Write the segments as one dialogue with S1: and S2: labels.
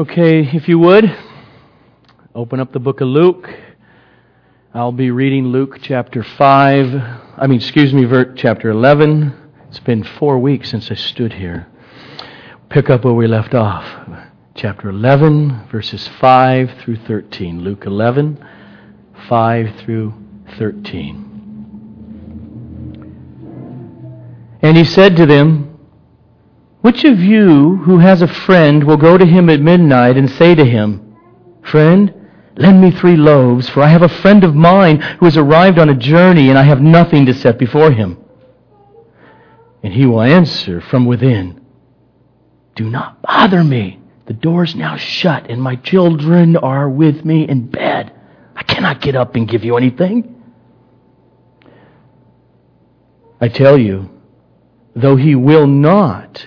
S1: Okay, if you would, open up the book of Luke. I'll be reading Luke chapter 5. I mean, excuse me, chapter 11. It's been four weeks since I stood here. Pick up where we left off. Chapter 11, verses 5 through 13. Luke 11, 5 through 13. And he said to them, which of you who has a friend will go to him at midnight and say to him, Friend, lend me three loaves, for I have a friend of mine who has arrived on a journey and I have nothing to set before him? And he will answer from within, Do not bother me. The door's now shut and my children are with me in bed. I cannot get up and give you anything. I tell you, though he will not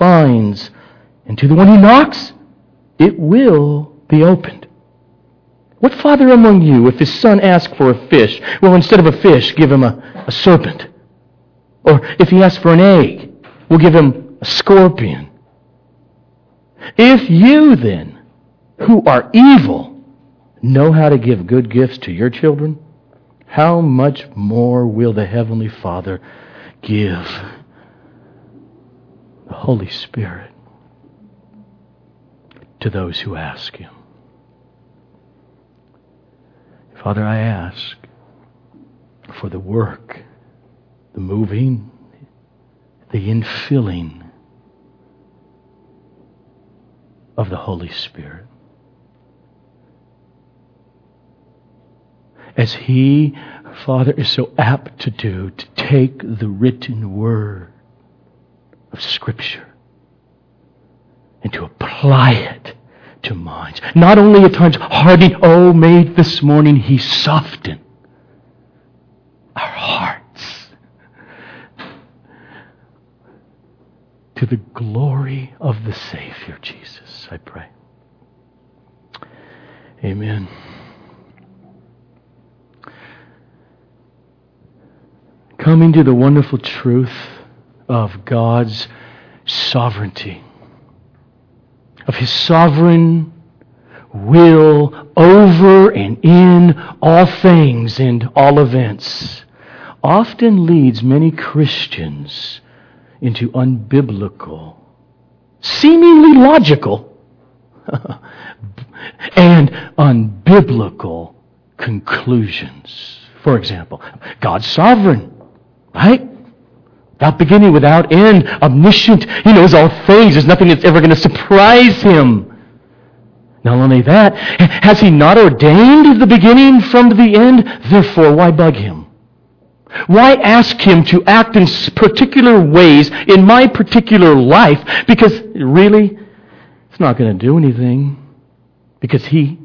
S1: finds. And to the one who knocks, it will be opened. What father among you, if his son asks for a fish, will instead of a fish give him a, a serpent? Or if he asks for an egg, will give him a scorpion? If you then, who are evil, know how to give good gifts to your children, how much more will the Heavenly Father give Holy Spirit to those who ask Him? Father, I ask for the work, the moving, the infilling of the Holy Spirit. as He, Father, is so apt to do, to take the written word of Scripture and to apply it to minds. Not only at times hardening, oh, made this morning He soften our hearts to the glory of the Savior, Jesus, I pray. Amen. coming to the wonderful truth of God's sovereignty, of His sovereign will over and in all things and all events, often leads many Christians into unbiblical, seemingly logical, and unbiblical conclusions. For example, God's sovereign. Right? Without beginning, without end, omniscient. He knows all things. There's nothing that's ever going to surprise him. Not only that, has he not ordained the beginning from the end? Therefore, why bug him? Why ask him to act in particular ways in my particular life? Because really, it's not going to do anything. Because he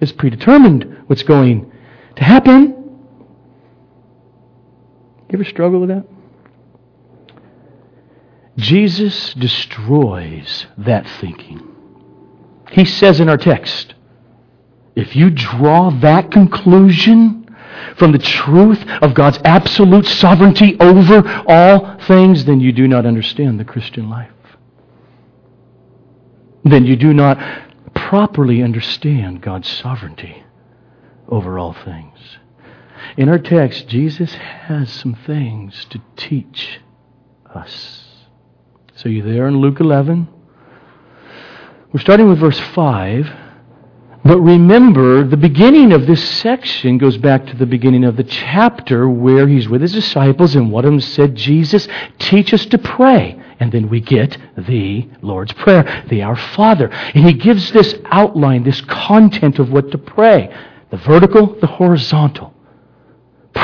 S1: has predetermined what's going to happen. You ever struggle with that? Jesus destroys that thinking. He says in our text, if you draw that conclusion from the truth of God's absolute sovereignty over all things, then you do not understand the Christian life. Then you do not properly understand God's sovereignty over all things. In our text, Jesus has some things to teach us. So you're there in Luke 11? We're starting with verse 5. But remember, the beginning of this section goes back to the beginning of the chapter where he's with his disciples, and one of them said, Jesus, teach us to pray. And then we get the Lord's Prayer, the Our Father. And he gives this outline, this content of what to pray the vertical, the horizontal.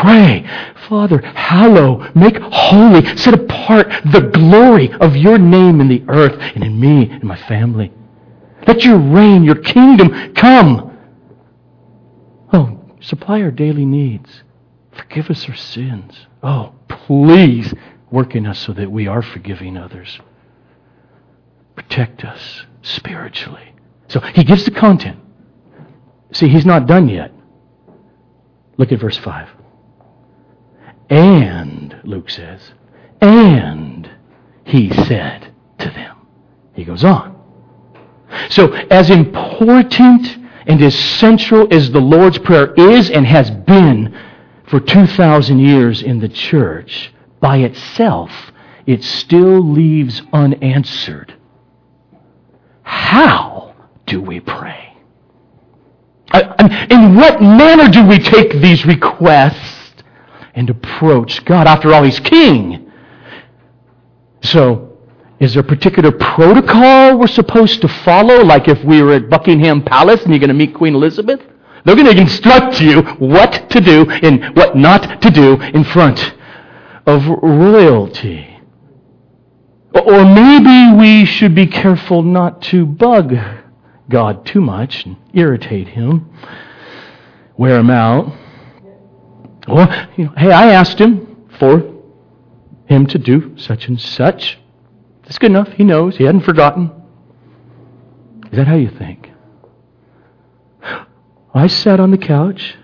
S1: Pray, Father, hallow, make holy, set apart the glory of your name in the earth and in me and my family. Let your reign, your kingdom come. Oh, supply our daily needs. Forgive us our sins. Oh, please work in us so that we are forgiving others. Protect us spiritually. So he gives the content. See, he's not done yet. Look at verse 5. And, Luke says, and he said to them. He goes on. So, as important and as central as the Lord's Prayer is and has been for 2,000 years in the church, by itself, it still leaves unanswered. How do we pray? In what manner do we take these requests and approach God? After all, He's King. So, is there a particular protocol we're supposed to follow? Like if we were at Buckingham Palace and you're going to meet Queen Elizabeth? They're going to instruct you what to do and what not to do in front of royalty. Or maybe we should be careful not to bug God too much and irritate him, wear him out. Or, you know, hey, I asked him for him to do such and such. That's good enough. He knows. He hadn't forgotten. Is that how you think? I sat on the couch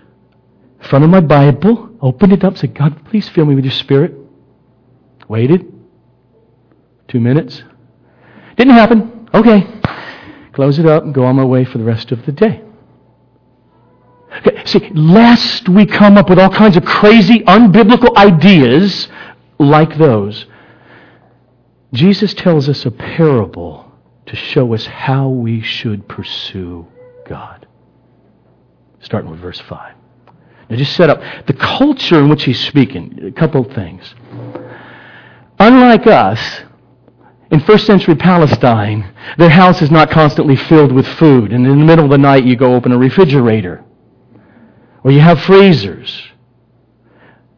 S1: in front of my Bible, opened it up, said, God, please fill me with your spirit. Waited. Two minutes. Didn't happen. Okay. Close it up and go on my way for the rest of the day. Okay, see, lest we come up with all kinds of crazy, unbiblical ideas like those, Jesus tells us a parable to show us how we should pursue God. Starting with verse 5. Now, just set up the culture in which he's speaking. A couple of things. Unlike us, in first century Palestine, their house is not constantly filled with food. And in the middle of the night, you go open a refrigerator. Or you have freezers.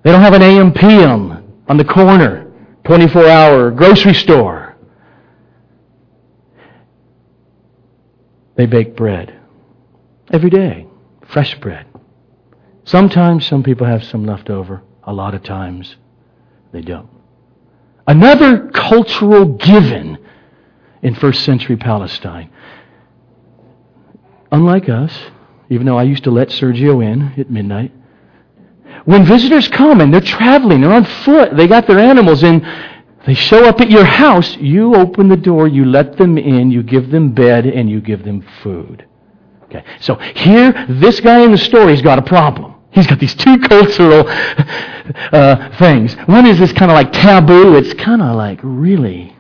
S1: They don't have an AM PM on the corner, 24 hour grocery store. They bake bread every day, fresh bread. Sometimes some people have some left over. A lot of times they don't. Another cultural given in first century Palestine. Unlike us, even though I used to let Sergio in at midnight, when visitors come and they're traveling, they're on foot, they got their animals in, they show up at your house, you open the door, you let them in, you give them bed, and you give them food. Okay. So here, this guy in the story's got a problem. He's got these two cultural uh, things. One is this kind of like taboo. It's kind of like really,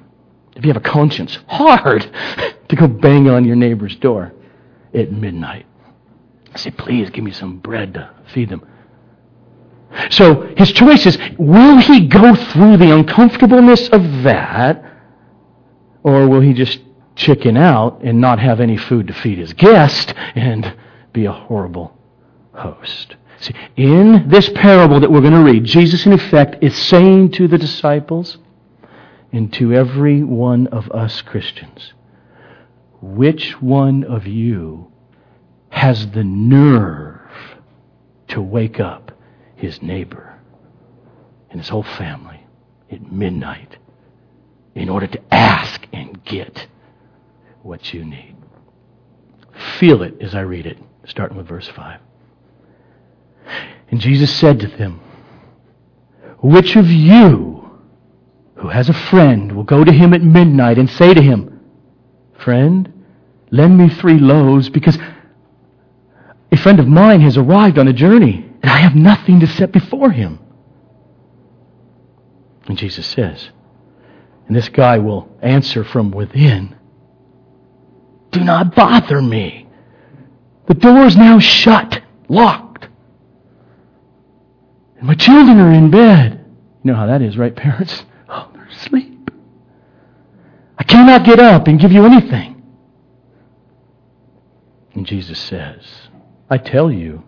S1: if you have a conscience, hard to go bang on your neighbor's door at midnight. Say, please give me some bread to feed them. So his choice is will he go through the uncomfortableness of that, or will he just chicken out and not have any food to feed his guest and be a horrible host? See, in this parable that we're going to read, Jesus, in effect, is saying to the disciples and to every one of us Christians, which one of you has the nerve to wake up his neighbor and his whole family at midnight in order to ask and get what you need? Feel it as I read it, starting with verse 5. And Jesus said to them, Which of you who has a friend will go to him at midnight and say to him, Friend, lend me three loaves because a friend of mine has arrived on a journey and I have nothing to set before him? And Jesus says, and this guy will answer from within, Do not bother me. The door is now shut, locked. And my children are in bed. You know how that is, right, parents? Oh, they're asleep. I cannot get up and give you anything. And Jesus says, I tell you,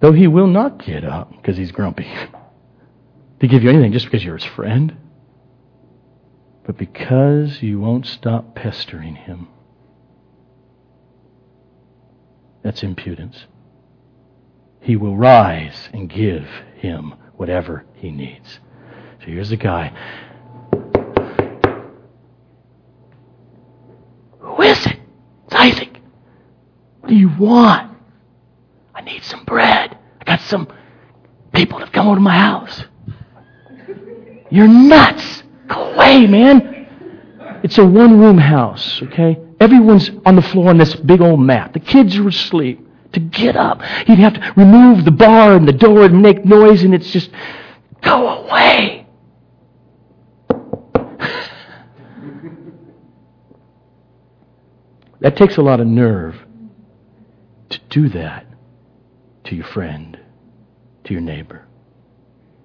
S1: though he will not get up because he's grumpy to give you anything just because you're his friend, but because you won't stop pestering him, That's impudence. He will rise and give him whatever he needs. So here's the guy. Who is it? It's Isaac. What do you want? I need some bread. I got some people that come over to my house. You're nuts. Go away, man. It's a one room house, okay? Everyone's on the floor on this big old mat. The kids are asleep. To get up, he'd have to remove the bar and the door and make noise, and it's just, go away. that takes a lot of nerve to do that to your friend, to your neighbor.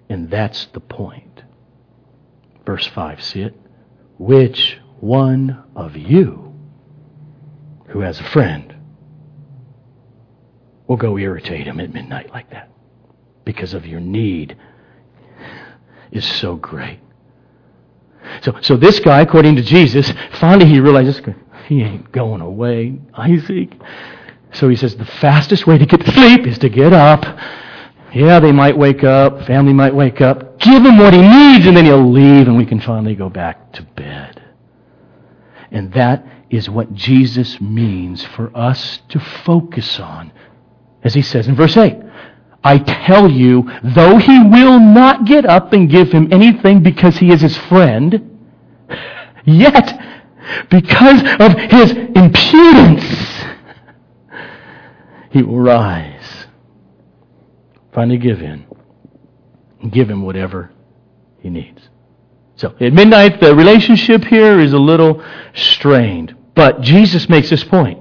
S1: And that's the point. Verse 5, see it? Which one of you who has a friend will go irritate him at midnight like that because of your need is so great. So, so this guy, according to Jesus, finally he realizes he ain't going away, Isaac. So he says the fastest way to get to sleep is to get up. Yeah, they might wake up, family might wake up. Give him what he needs, and then he'll leave, and we can finally go back to bed. And that is what Jesus means for us to focus on as he says in verse 8, I tell you, though he will not get up and give him anything because he is his friend, yet, because of his impudence, he will rise. Finally give in. Give him whatever he needs. So, at midnight, the relationship here is a little strained. But Jesus makes this point.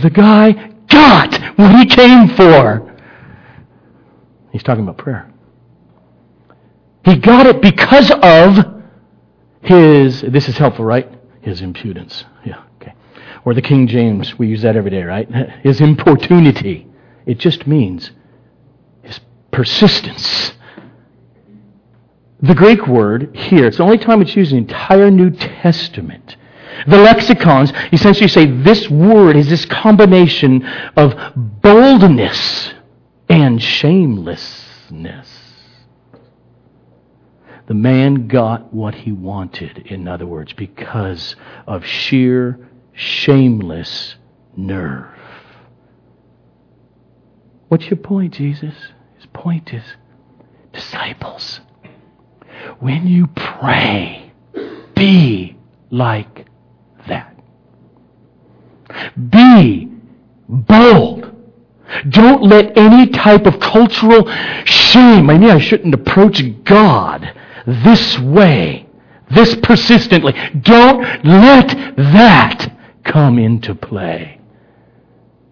S1: The guy got what he came for. He's talking about prayer. He got it because of his, this is helpful, right? His impudence. Yeah, okay. Or the King James, we use that every day, right? His importunity. It just means his persistence. The Greek word here, it's the only time it's used in the entire New Testament. The lexicons essentially say this word is this combination of boldness and shamelessness. The man got what he wanted, in other words, because of sheer, shameless nerve. What's your point, Jesus? His point is disciples. When you pray, be like that. Be bold. Don't let any type of cultural shame, I mean, I shouldn't approach God this way, this persistently. Don't let that come into play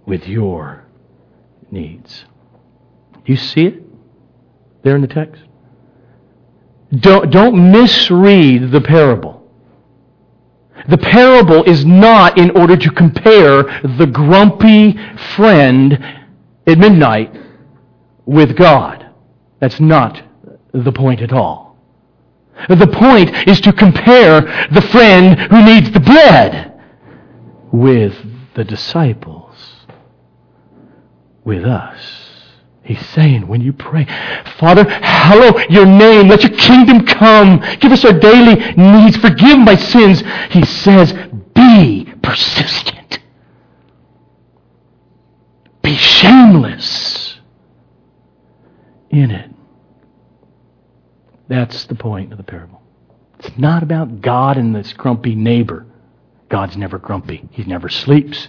S1: with your needs. You see it there in the text? Don't, don't misread the parable. The parable is not in order to compare the grumpy friend at midnight with God. That's not the point at all. The point is to compare the friend who needs the bread with the disciples, with us. He's saying, when you pray, Father, hallow your name. Let your kingdom come. Give us our daily needs. Forgive my sins. He says, be persistent. Be shameless in it. That's the point of the parable. It's not about God and this grumpy neighbor. God's never grumpy. He never sleeps.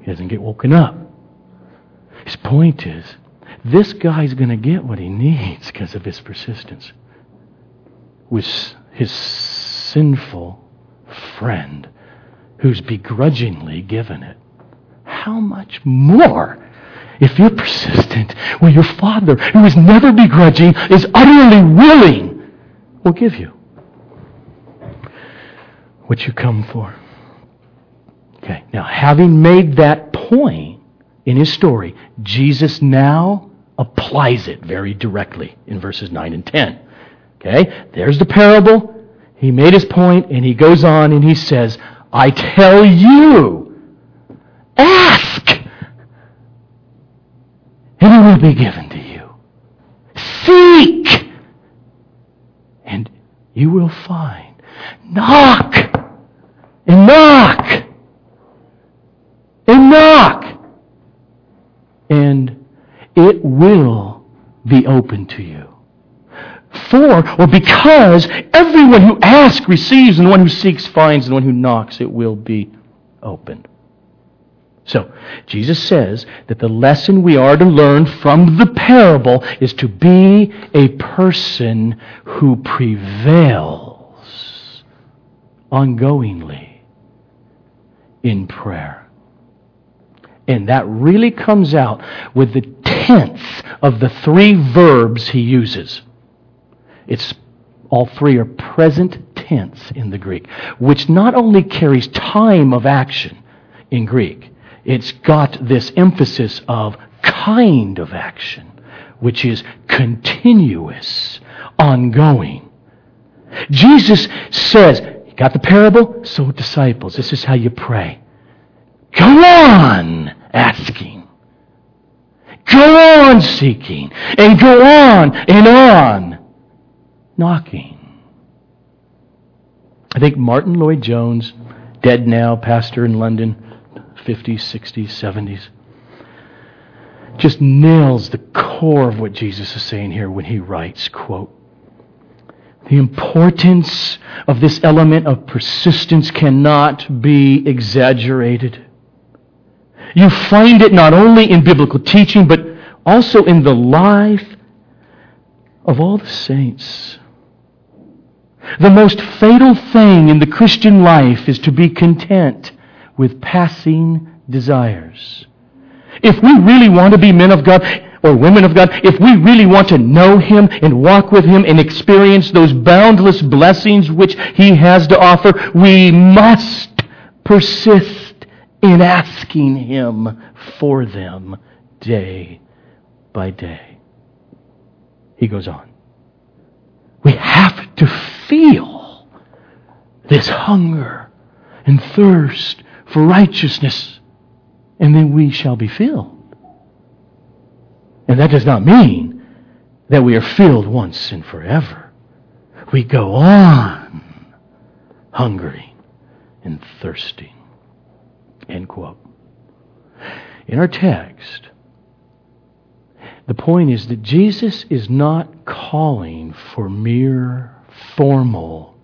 S1: He doesn't get woken up. His point is, this guy's going to get what he needs because of his persistence. With his sinful friend who's begrudgingly given it. How much more? If you're persistent, well, your Father, who is never begrudging, is utterly willing, will give you what you come for. Okay, now having made that point, in his story, Jesus now applies it very directly in verses 9 and 10. Okay? There's the parable. He made his point, and he goes on and he says, I tell you, ask. and it will be given to you. Seek, and you will find. Knock, and knock, and knock, and it will be open to you. For, or because everyone who asks receives, and the one who seeks finds, and the one who knocks it will be opened. So, Jesus says that the lesson we are to learn from the parable is to be a person who prevails ongoingly in prayer. And that really comes out with the tenth of the three verbs he uses. It's all three are present tense in the Greek, which not only carries time of action in Greek, it's got this emphasis of kind of action, which is continuous, ongoing. Jesus says, got the parable? So, disciples, this is how you pray. Go on asking. Go on seeking. And go on and on knocking. I think Martyn Lloyd-Jones, dead now, pastor in London, 50s, 60s, 70s, just nails the core of what Jesus is saying here when he writes, quote, the importance of this element of persistence cannot be exaggerated. You find it not only in biblical teaching, but also in the life of all the saints. The most fatal thing in the Christian life is to be content with passing desires. If we really want to be men of God or women of God, if we really want to know Him and walk with Him and experience those boundless blessings which He has to offer, we must persist in asking Him for them day by day. He goes on. We have to feel this hunger and thirst for righteousness, and then we shall be filled. And that does not mean that we are filled once and forever. We go on hungering and thirsting. End quote. In our text, the point is that Jesus is not calling for mere formal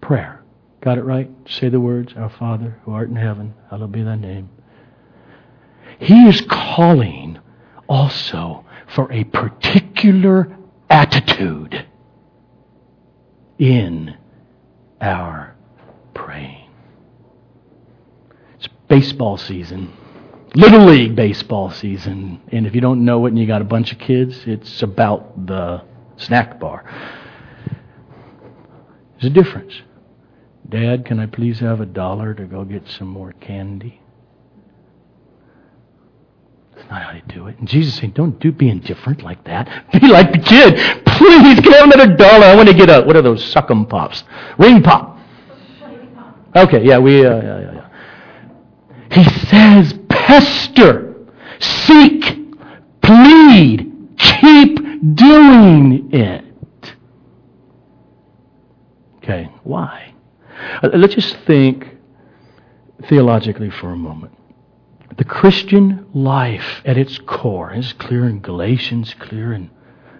S1: prayer. Got it right? Say the words, Our Father who art in heaven, hallowed be thy name. He is calling also for a particular attitude in our praying. It's baseball season. Little League baseball season. And if you don't know it and you got a bunch of kids, it's about the snack bar. There's a difference. Dad, can I please have a dollar to go get some more candy? That's not how to do it. And Jesus saying, don't do be indifferent like that. Be like the kid. Please, I have another dollar? I want to get a, what are those suckum pops? Ring pop. Okay, yeah, we, uh, yeah, yeah, yeah. He says, pester, seek, plead, keep doing it. Okay, why? Uh, let's just think theologically for a moment. The Christian life at its core is clear in Galatians, clear in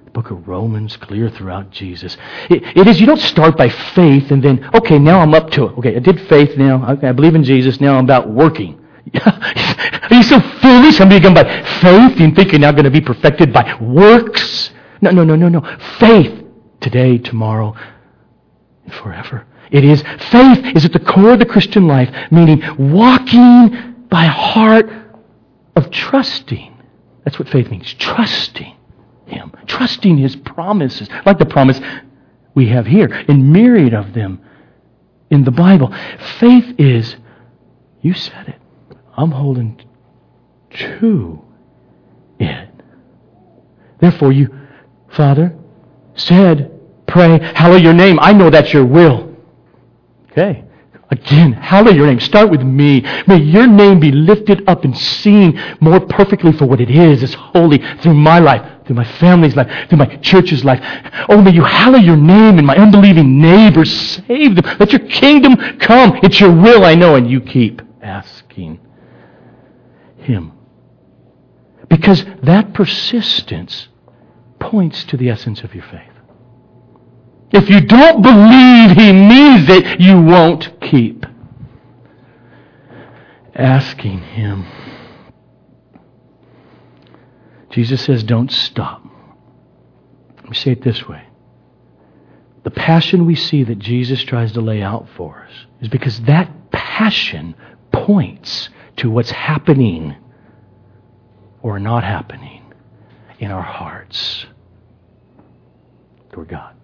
S1: the book of Romans, clear throughout Jesus. it, it is, you don't start by faith and then, okay, now I'm up to it. Okay, I did faith now. Okay, I believe in Jesus. Now I'm about working. Are you so foolish? I'm being by faith. You think you're now going to be perfected by works? No, no, no, no, no. Faith today, tomorrow, and forever. It is faith is at the core of the Christian life, meaning walking by a heart of trusting. That's what faith means. Trusting Him. Trusting His promises. Like the promise we have here, in myriad of them in the Bible. Faith is, you said it, I'm holding to it. Therefore, you, Father, said, pray, hallow your name. I know that's your will. Okay. Again, hallow your name. Start with me. May your name be lifted up and seen more perfectly for what it is. It's holy through my life, through my family's life, through my church's life. Oh, may you hallow your name and my unbelieving neighbors. Save them. Let your kingdom come. It's your will, I know, and you keep asking Him. Because that persistence points to the essence of your faith. If you don't believe He means it, you won't keep asking Him. Jesus says, don't stop. Let me say it this way. The passion we see that Jesus tries to lay out for us is because that passion points to what's happening or not happening in our hearts toward God.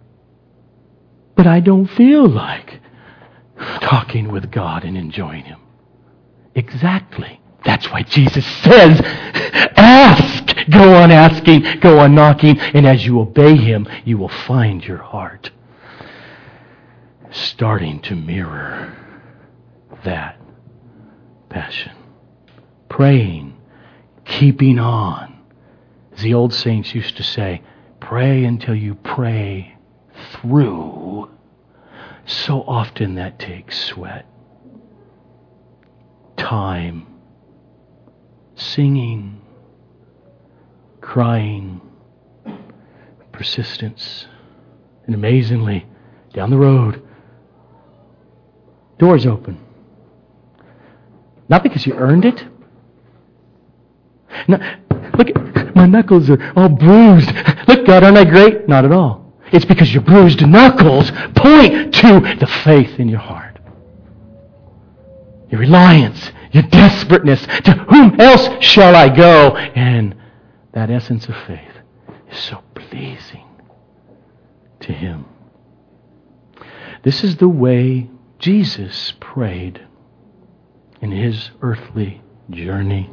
S1: But I don't feel like talking with God and enjoying Him. Exactly. That's why Jesus says, ask. Go on asking, go on knocking, and as you obey Him, you will find your heart starting to mirror that passion. Praying, keeping on. As the old saints used to say, pray until you pray through. So often that takes sweat, time, singing, crying, persistence. And amazingly, down the road, doors open. Not because you earned it. No, look, my knuckles are all bruised. Look, God, aren't I great? Not at all. It's because your bruised knuckles point to the faith in your heart. Your reliance, your desperateness. To whom else shall I go? And that essence of faith is so pleasing to Him. This is the way Jesus prayed in His earthly journey.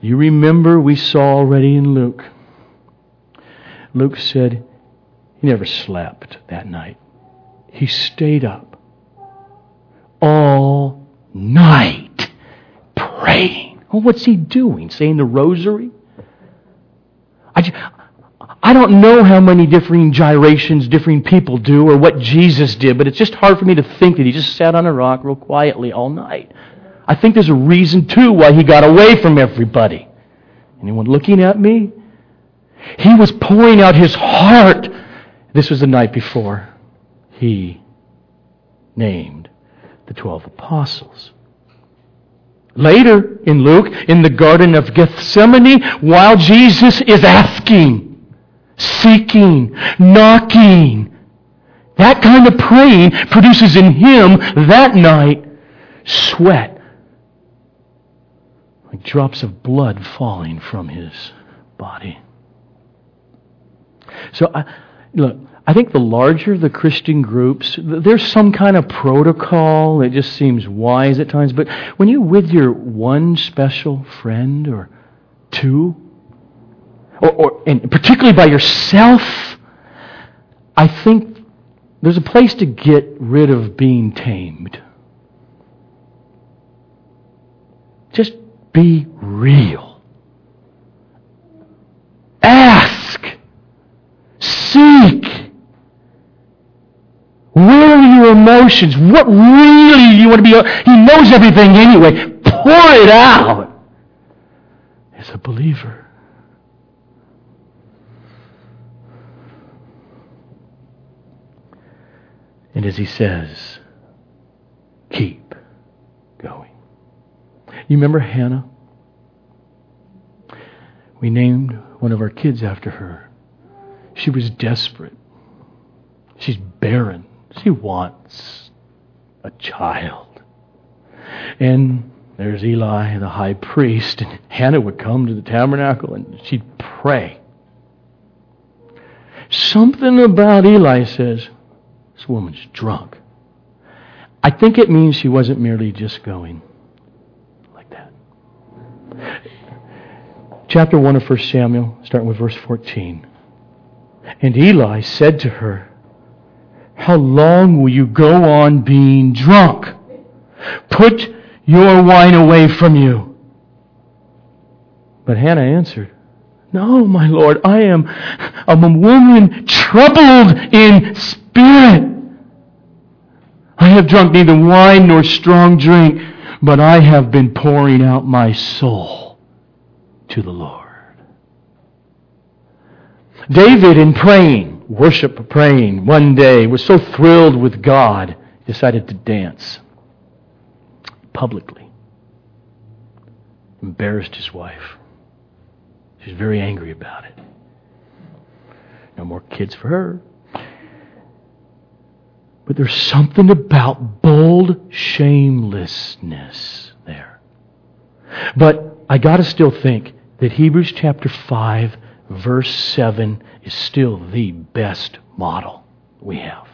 S1: You remember we saw already in Luke Luke said he never slept that night. He stayed up all night praying. Well, what's he doing? Saying the rosary? I, I don't know how many different gyrations different people do or what Jesus did, but it's just hard for me to think that he just sat on a rock real quietly all night. I think there's a reason, too, why he got away from everybody. Anyone looking at me? He was pouring out his heart. This was the night before he named the twelve apostles. Later in Luke, in the Garden of Gethsemane, while Jesus is asking, seeking, knocking, that kind of praying produces in him that night sweat, like drops of blood falling from his body. So, I, look, I think the larger the Christian groups, there's some kind of protocol that just seems wise at times. But when you're with your one special friend or two, or, or and particularly by yourself, I think there's a place to get rid of being tamed. Just be real. Ask seek. Where are your emotions? What really do you want to be? He knows everything anyway. Pour it out as a believer. And as he says, keep going. You remember Hannah? We named one of our kids after her. She was desperate. She's barren. She wants a child. And there's Eli, the high priest, and Hannah would come to the tabernacle and she'd pray. Something about Eli says, this woman's drunk. I think it means she wasn't merely just going like that. Chapter 1 of 1 Samuel, starting with verse 14. And Eli said to her, How long will you go on being drunk? Put your wine away from you. But Hannah answered, No, my Lord, I am I'm a woman troubled in spirit. I have drunk neither wine nor strong drink, but I have been pouring out my soul to the Lord. David, in praying, worship praying, one day was so thrilled with God, decided to dance publicly. Embarrassed his wife. She's very angry about it. No more kids for her. But there's something about bold shamelessness there. But I got to still think that Hebrews chapter 5, verse 7 is still the best model we have.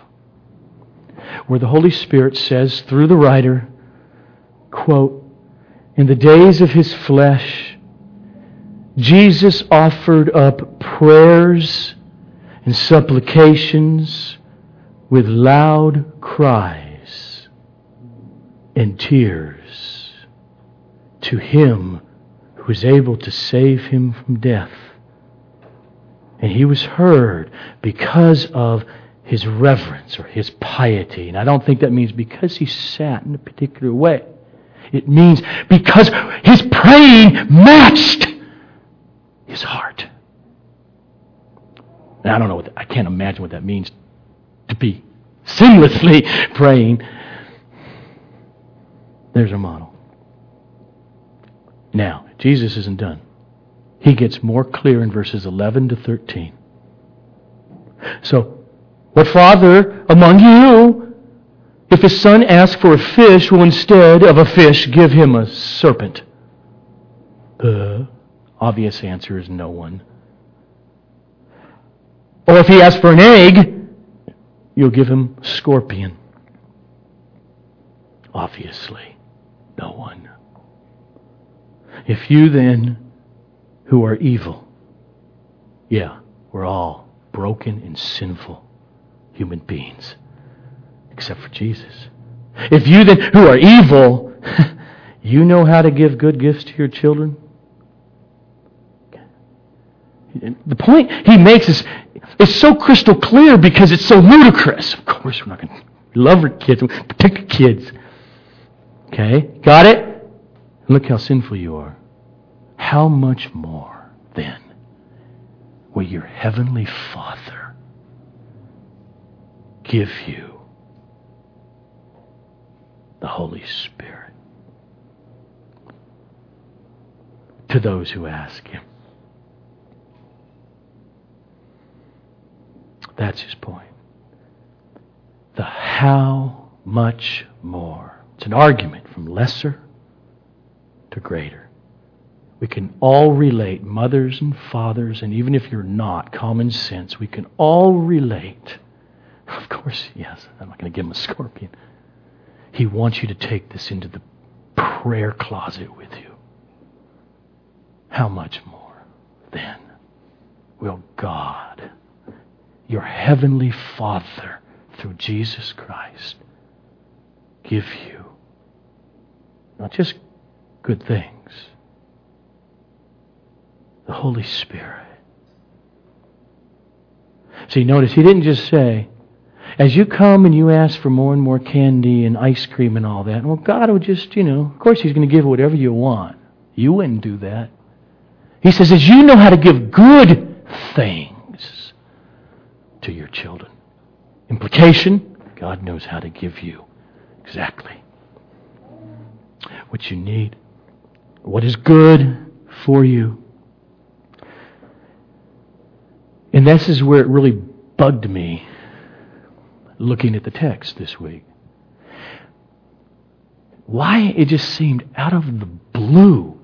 S1: Where the Holy Spirit says through the writer, quote, In the days of his flesh, Jesus offered up prayers and supplications with loud cries and tears to him who is able to save him from death. And he was heard because of his reverence or his piety. And I don't think that means because he sat in a particular way. It means because his praying matched his heart. And I don't know what that, I can't imagine what that means to be sinlessly praying. There's a model. Now, Jesus isn't done. He gets more clear in verses 11 to 13. So, what father among you, if his son asks for a fish, will instead of a fish give him a serpent? The obvious answer is no one. Or if he asks for an egg, you'll give him scorpion. Obviously, no one. If you then, who are evil, yeah, we're all broken and sinful human beings, except for Jesus. If you then, who are evil, you know how to give good gifts to your children, the point he makes is, is so crystal clear because it's so ludicrous. Of course, we're not going to love our kids, protect our kids. Okay? Got it? Look how sinful you are. How much more, then, will your heavenly Father give you the Holy Spirit to those who ask Him? That's his point. The how much more. It's an argument from lesser to greater. We can all relate, mothers and fathers, and even if you're not, common sense, we can all relate. Of course, yes, I'm not going to give him a scorpion. He wants you to take this into the prayer closet with you. How much more then will God your heavenly Father, through Jesus Christ, give you not just good things, the Holy Spirit. See, notice he didn't just say, as you come and you ask for more and more candy and ice cream and all that, well, God will just, you know, of course He's going to give whatever you want. You wouldn't do that. He says, as you know how to give good things, to your children. Implication God knows how to give you exactly what you need, what is good for you. And this is where it really bugged me looking at the text this week. Why it just seemed out of the blue.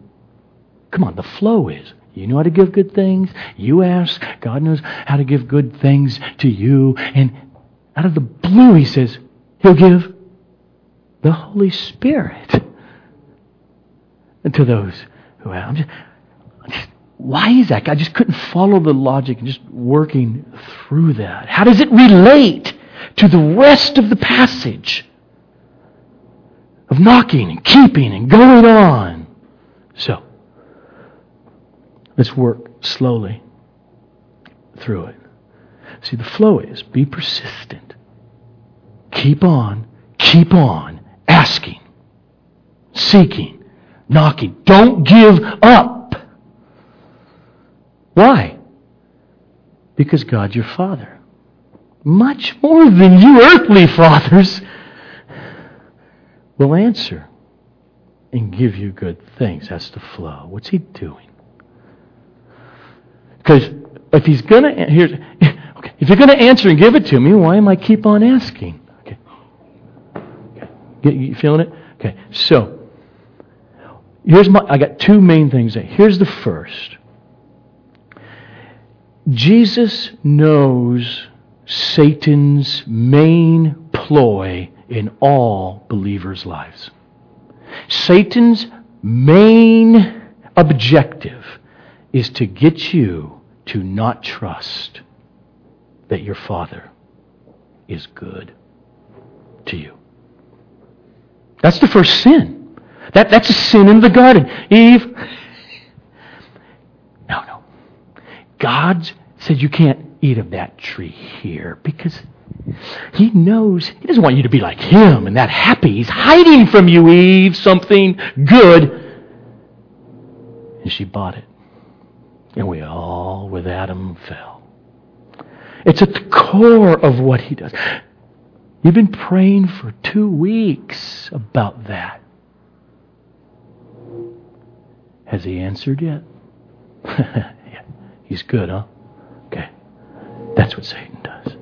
S1: Come on, the flow is you know how to give good things. You ask. God knows how to give good things to you. And out of the blue, He says, He'll give the Holy Spirit to those who have. I'm just, why is that? I just couldn't follow the logic and just working through that. How does it relate to the rest of the passage of knocking and keeping and going on. So, let's work slowly through it. See, the flow is be persistent. Keep on, keep on asking, seeking, knocking. Don't give up. Why? Because God's your Father. Much more than you earthly fathers will answer and give you good things. That's the flow. What's He doing? Because if He's going to, okay, if you're going to answer and give it to me, why am I keep on asking? Okay. okay. You feeling it? Okay. So, here's my, I got two main things. Here's the first. Jesus knows Satan's main ploy in all believers' lives. Satan's main objective is to get you to not trust that your Father is good to you. That's the first sin. That, that's a sin in the garden. Eve, no, no. God said you can't eat of that tree here because he knows he doesn't want you to be like him and that happy. He's hiding from you, Eve, something good. And she bought it. And we all, with Adam, fell. It's at the core of what he does. You've been praying for two weeks about that. Has he answered yet? He's good, huh? Okay. That's what Satan does.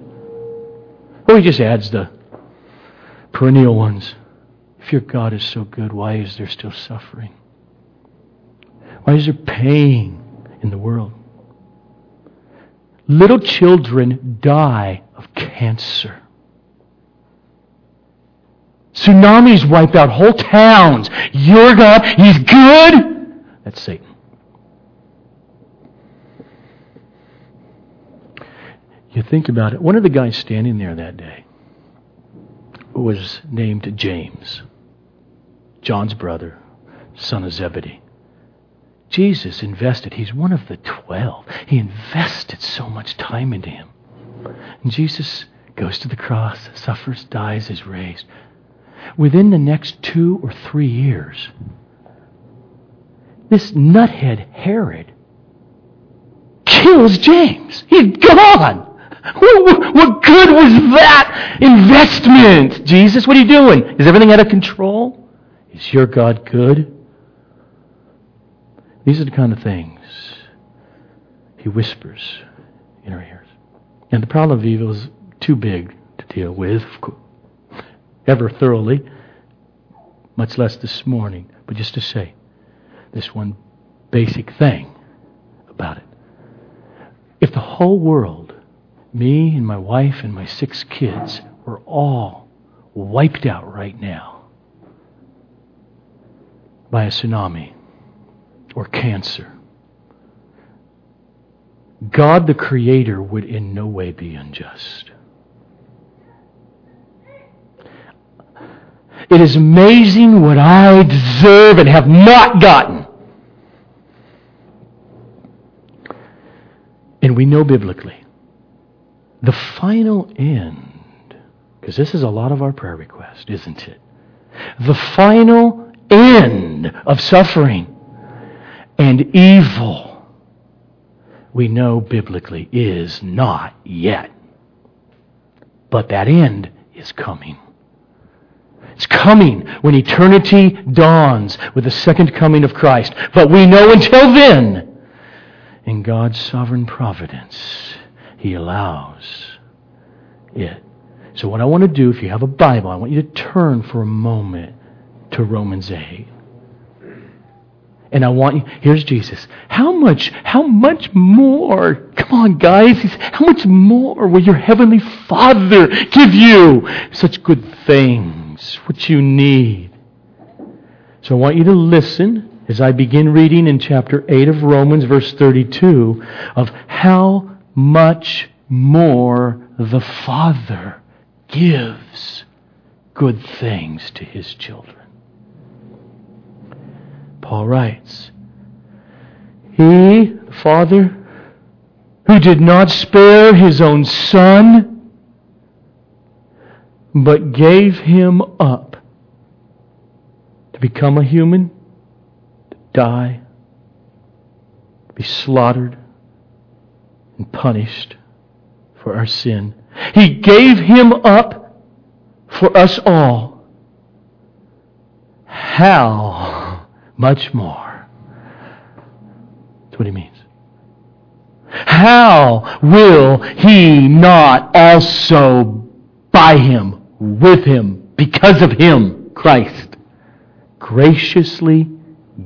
S1: Or he just adds the perennial ones. If your God is so good, why is there still suffering? Why is there pain in the world? Little children die of cancer. Tsunamis wipe out whole towns. Your God, He's good. That's Satan. You think about it. One of the guys standing there that day was named James, John's brother, son of Zebedee. Jesus invested, he's one of the twelve. He invested so much time into him. And Jesus goes to the cross, suffers, dies, is raised. Within the next two or three years, this nuthead Herod kills James. He's gone. What, what good was that investment? Jesus, what are you doing? Is everything out of control? Is your God good? These are the kind of things he whispers in our ears. And the problem of evil is too big to deal with ever thoroughly, much less this morning. But just to say this one basic thing about it. If the whole world, me and my wife and my six kids, were all wiped out right now by a tsunami, or cancer. God the Creator would in no way be unjust. It is amazing what I deserve and have not gotten. And we know biblically the final end, because this is a lot of our prayer request, isn't it? The final end of suffering and evil, we know biblically is not yet. But that end is coming. It's coming when eternity dawns with the second coming of Christ. But we know until then, in God's sovereign providence, He allows it. So, what I want to do, if you have a Bible, I want you to turn for a moment to Romans 8. And I want you, here's Jesus. How much, how much more, come on guys, how much more will your heavenly Father give you such good things, what you need? So I want you to listen as I begin reading in chapter 8 of Romans, verse 32, of how much more the Father gives good things to his children. Paul writes, He, the Father, who did not spare his own Son, but gave him up to become a human, to die, to be slaughtered and punished for our sin. He gave him up for us all. How much more? That's what he means. How will he not also by him, with him, because of him, Christ, graciously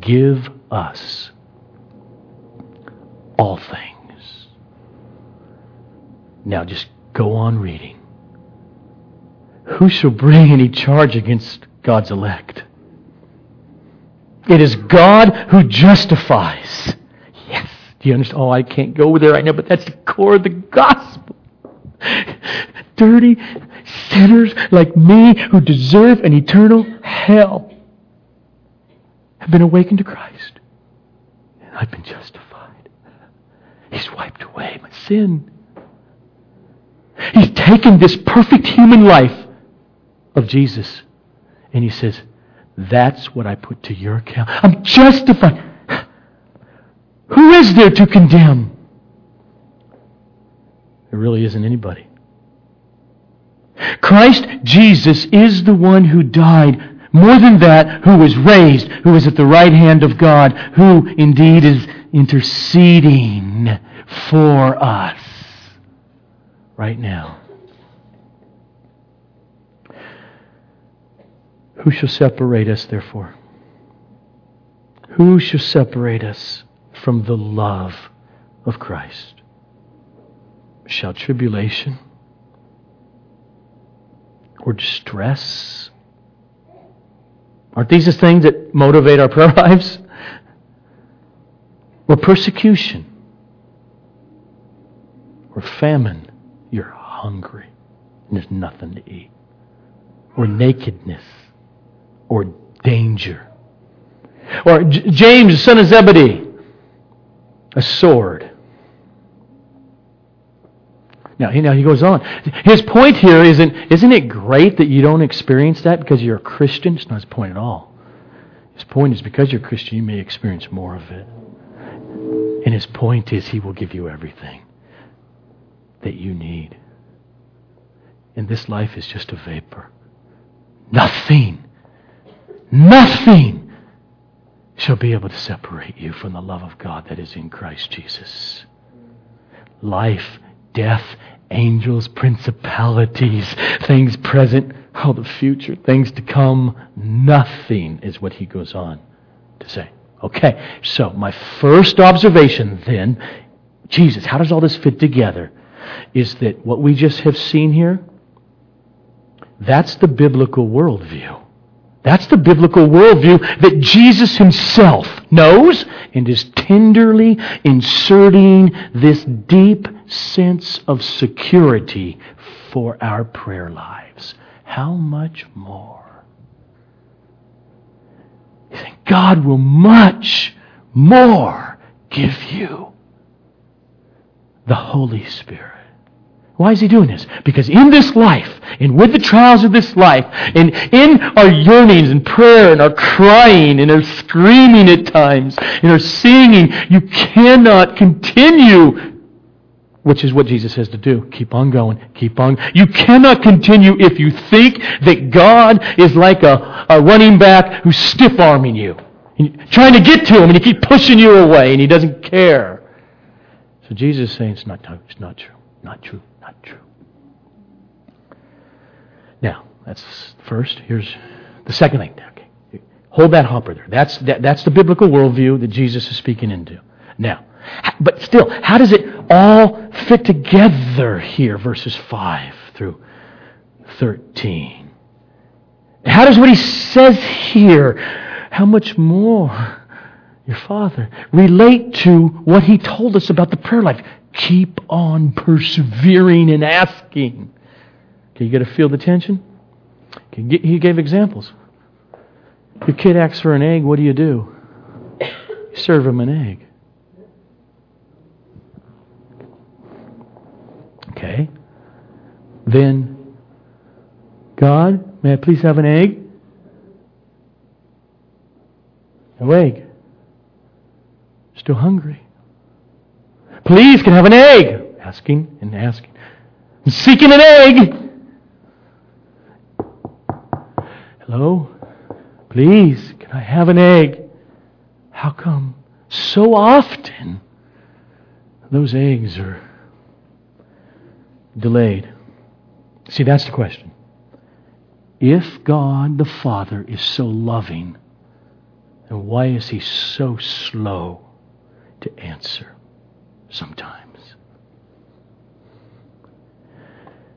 S1: give us all things? Now just go on reading. Who shall bring any charge against God's elect? It is God who justifies. Yes. Do you understand? Oh, I can't go there right now, but that's the core of the gospel. Dirty sinners like me who deserve an eternal hell have been awakened to Christ. And I've been justified. He's wiped away my sin. He's taken this perfect human life of Jesus and he says, That's what I put to your account. I'm justified. Who is there to condemn? There really isn't anybody. Christ Jesus is the one who died. More than that, who was raised, who is at the right hand of God, who indeed is interceding for us right now. Who shall separate us, therefore? Who shall separate us from the love of Christ? Shall tribulation or distress? Aren't these the things that motivate our prayer lives? Or persecution? Or famine? Hungry and there's nothing to eat. Or nakedness? Or danger? Or J- James, son of Zebedee, a sword. Now, he, now he goes on. His point here isn't, isn't it great that you don't experience that because you're a Christian? It's not his point at all. His point is because you're a Christian, you may experience more of it. And his point is he will give you everything that you need. And this life is just a vapor. Nothing, nothing shall be able to separate you from the love of God that is in Christ Jesus. Life, death, angels, principalities, things present, all the future, things to come, nothing is what he goes on to say. Okay, so my first observation then, Jesus, how does all this fit together? Is that what we just have seen here? That's the biblical worldview. That's the biblical worldview that Jesus himself knows and is tenderly inserting this deep sense of security for our prayer lives. How much more? God will much more give you the Holy Spirit. Why is he doing this? Because in this life, and with the trials of this life, and in our yearnings and prayer and our crying and our screaming at times and our singing, you cannot continue which is what Jesus says to do. Keep on going. Keep on. You cannot continue if you think that God is like a, a running back who's stiff arming you. Trying to get to him and he keeps pushing you away and he doesn't care. So Jesus is saying it's not, it's not true. Not true. True. Now, that's first. Here's the second thing. Okay. Hold that hopper there. That's, that, that's the biblical worldview that Jesus is speaking into. Now, but still, how does it all fit together here, verses 5 through 13? How does what he says here, how much more your Father, relate to what he told us about the prayer life? Keep on persevering and asking. Okay, you got to feel the tension? He gave examples. Your kid asks for an egg, what do you do? You serve him an egg. Okay. Then, God, may I please have an egg? No egg. Still hungry. Please, can I have an egg? Asking and asking. I'm seeking an egg. Hello? Please, can I have an egg? How come so often those eggs are delayed? See, that's the question. If God the Father is so loving, then why is He so slow to answer sometimes?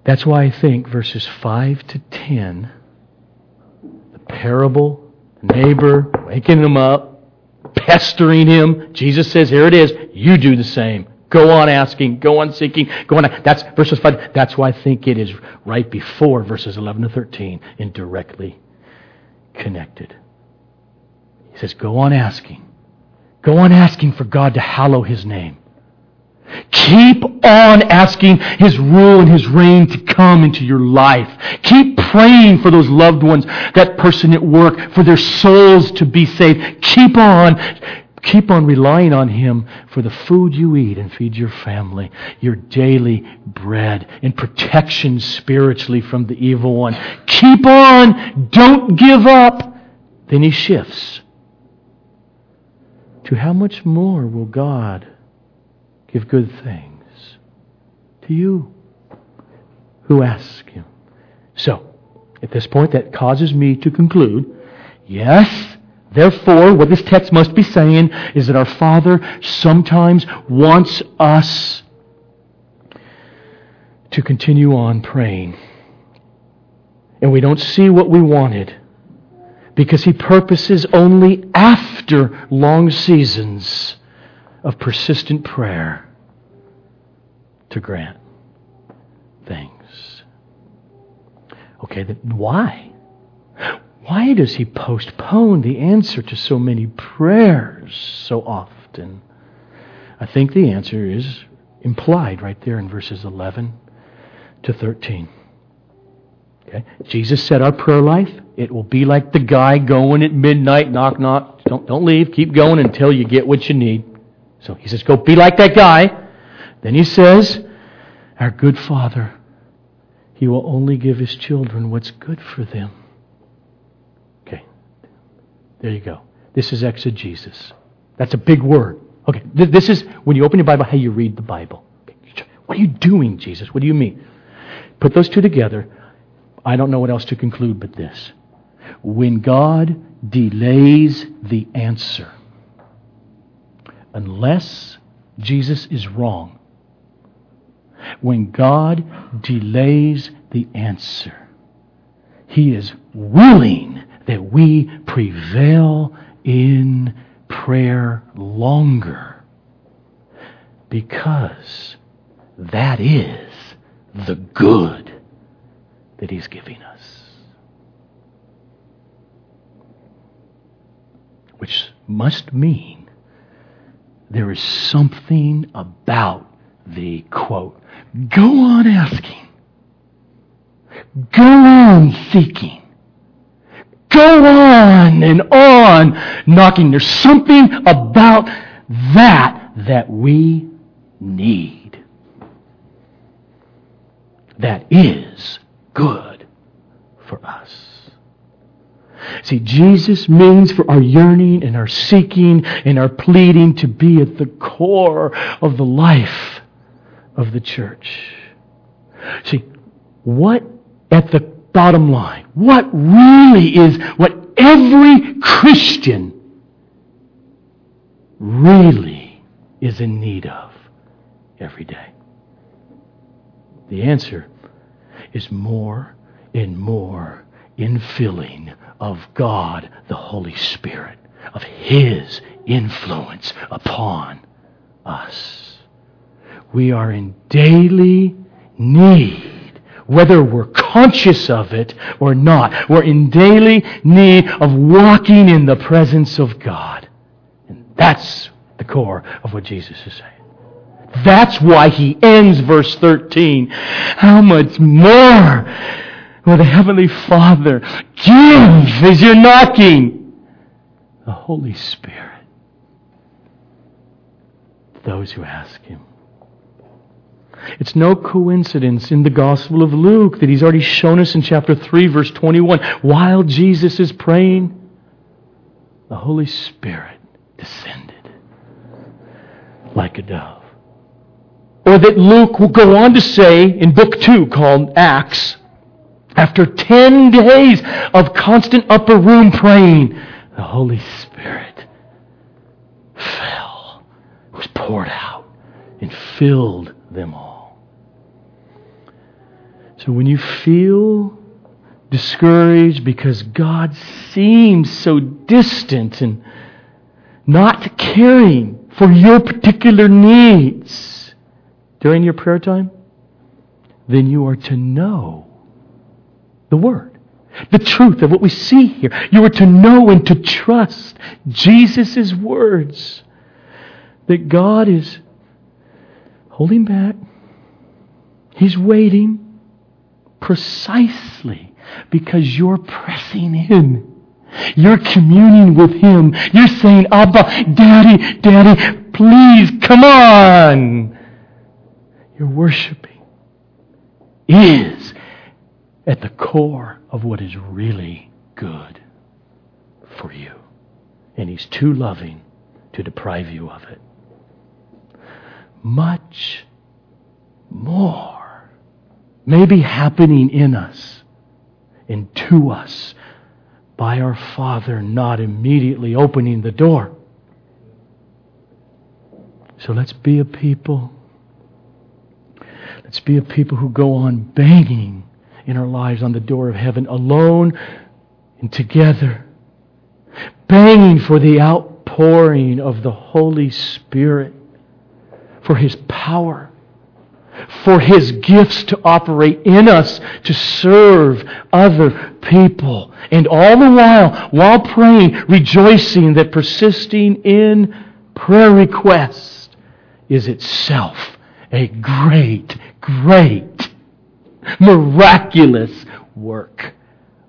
S1: That's why I think verses 5 to 10, the parable, the neighbor waking him up, pestering him, Jesus says, Here it is, you do the same. Go on asking, go on seeking, go on. That's verses 5. That's why I think it is right before verses 11 to 13 and directly connected. He says, Go on asking. Go on asking for God to hallow his name. Keep on asking His rule and His reign to come into your life. Keep praying for those loved ones, that person at work, for their souls to be saved. Keep on Keep on relying on Him for the food you eat and feed your family, your daily bread, and protection spiritually from the evil one. Keep on. Don't give up. Then He shifts to how much more will God give good things to you who ask Him? So, at this point, that causes me to conclude yes, Therefore, what this text must be saying is that our Father sometimes wants us to continue on praying. And we don't see what we wanted because He purposes only after long seasons of persistent prayer to grant things. Okay, then why? Why does he postpone the answer to so many prayers so often? I think the answer is implied right there in verses 11 to 13. Okay? Jesus said our prayer life, it will be like the guy going at midnight, knock, knock. Don't, don't leave. Keep going until you get what you need. So he says, go be like that guy. Then he says, our good Father, he will only give his children what's good for them. Okay. There you go. This is exegesis. That's a big word. Okay, this is when you open your Bible, how you read the Bible. What are you doing, Jesus? What do you mean? Put those two together. I don't know what else to conclude but this. When God delays the answer, unless Jesus is wrong, when God delays the answer, He is willing that we prevail in prayer longer. Because that is the good that He's giving us. Which must mean there is something about the quote, go on asking, go on seeking go on and on knocking. There's something about that that we need. That is good for us. See, Jesus means for our yearning and our seeking and our pleading to be at the core of the life of the church. See, what at the bottom line. What really is, what every Christian really is in need of every day? The answer is more and more infilling of God, the Holy Spirit, of His influence upon us. We are in daily need whether we're conscious of it or not. We're in daily need of walking in the presence of God. And that's the core of what Jesus is saying. That's why he ends verse 13. How much more will the Heavenly Father give as you're knocking? The Holy Spirit. Those who ask Him. It's no coincidence in the Gospel of Luke that he's already shown us in chapter 3, verse 21. While Jesus is praying, the Holy Spirit descended like a dove. Or that Luke will go on to say in book 2 called Acts, after 10 days of constant upper room praying, the Holy Spirit fell, was poured out, and filled them all. So when you feel discouraged because God seems so distant and not caring for your particular needs during your prayer time, then you are to know the Word, the truth of what we see here. You are to know and to trust Jesus' words that God is holding back, He's waiting precisely because you're pressing in. You're communing with Him. You're saying, Abba, Daddy, Daddy, please, come on. You're worshiping is at the core of what is really good for you. And He's too loving to deprive you of it. Much more may be happening in us and to us by our Father not immediately opening the door. So let's be a people. Let's be a people who go on banging in our lives on the door of heaven alone and together, banging for the outpouring of the Holy Spirit, for His power for His gifts to operate in us to serve other people. And all the while, while praying, rejoicing that persisting in prayer request is itself a great, great, miraculous work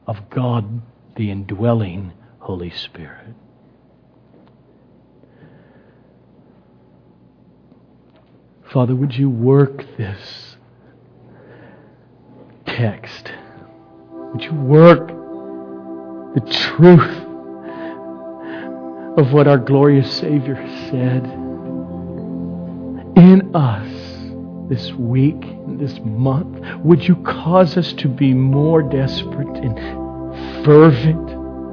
S1: of God, the indwelling Holy Spirit. Father, would you work this text? Would you work the truth of what our glorious Savior said in us this week, this month? Would you cause us to be more desperate and fervent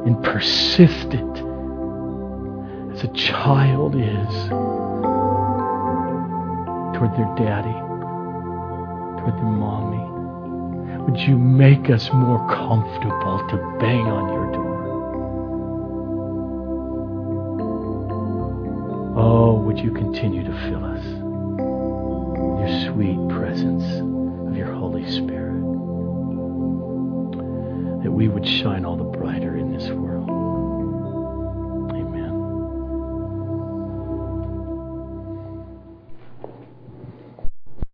S1: and persistent as a child is? toward their daddy, toward their mommy. Would you make us more comfortable to bang on your door? Oh, would you continue to fill us your sweet presence of your Holy Spirit? That we would shine all the brighter in this world.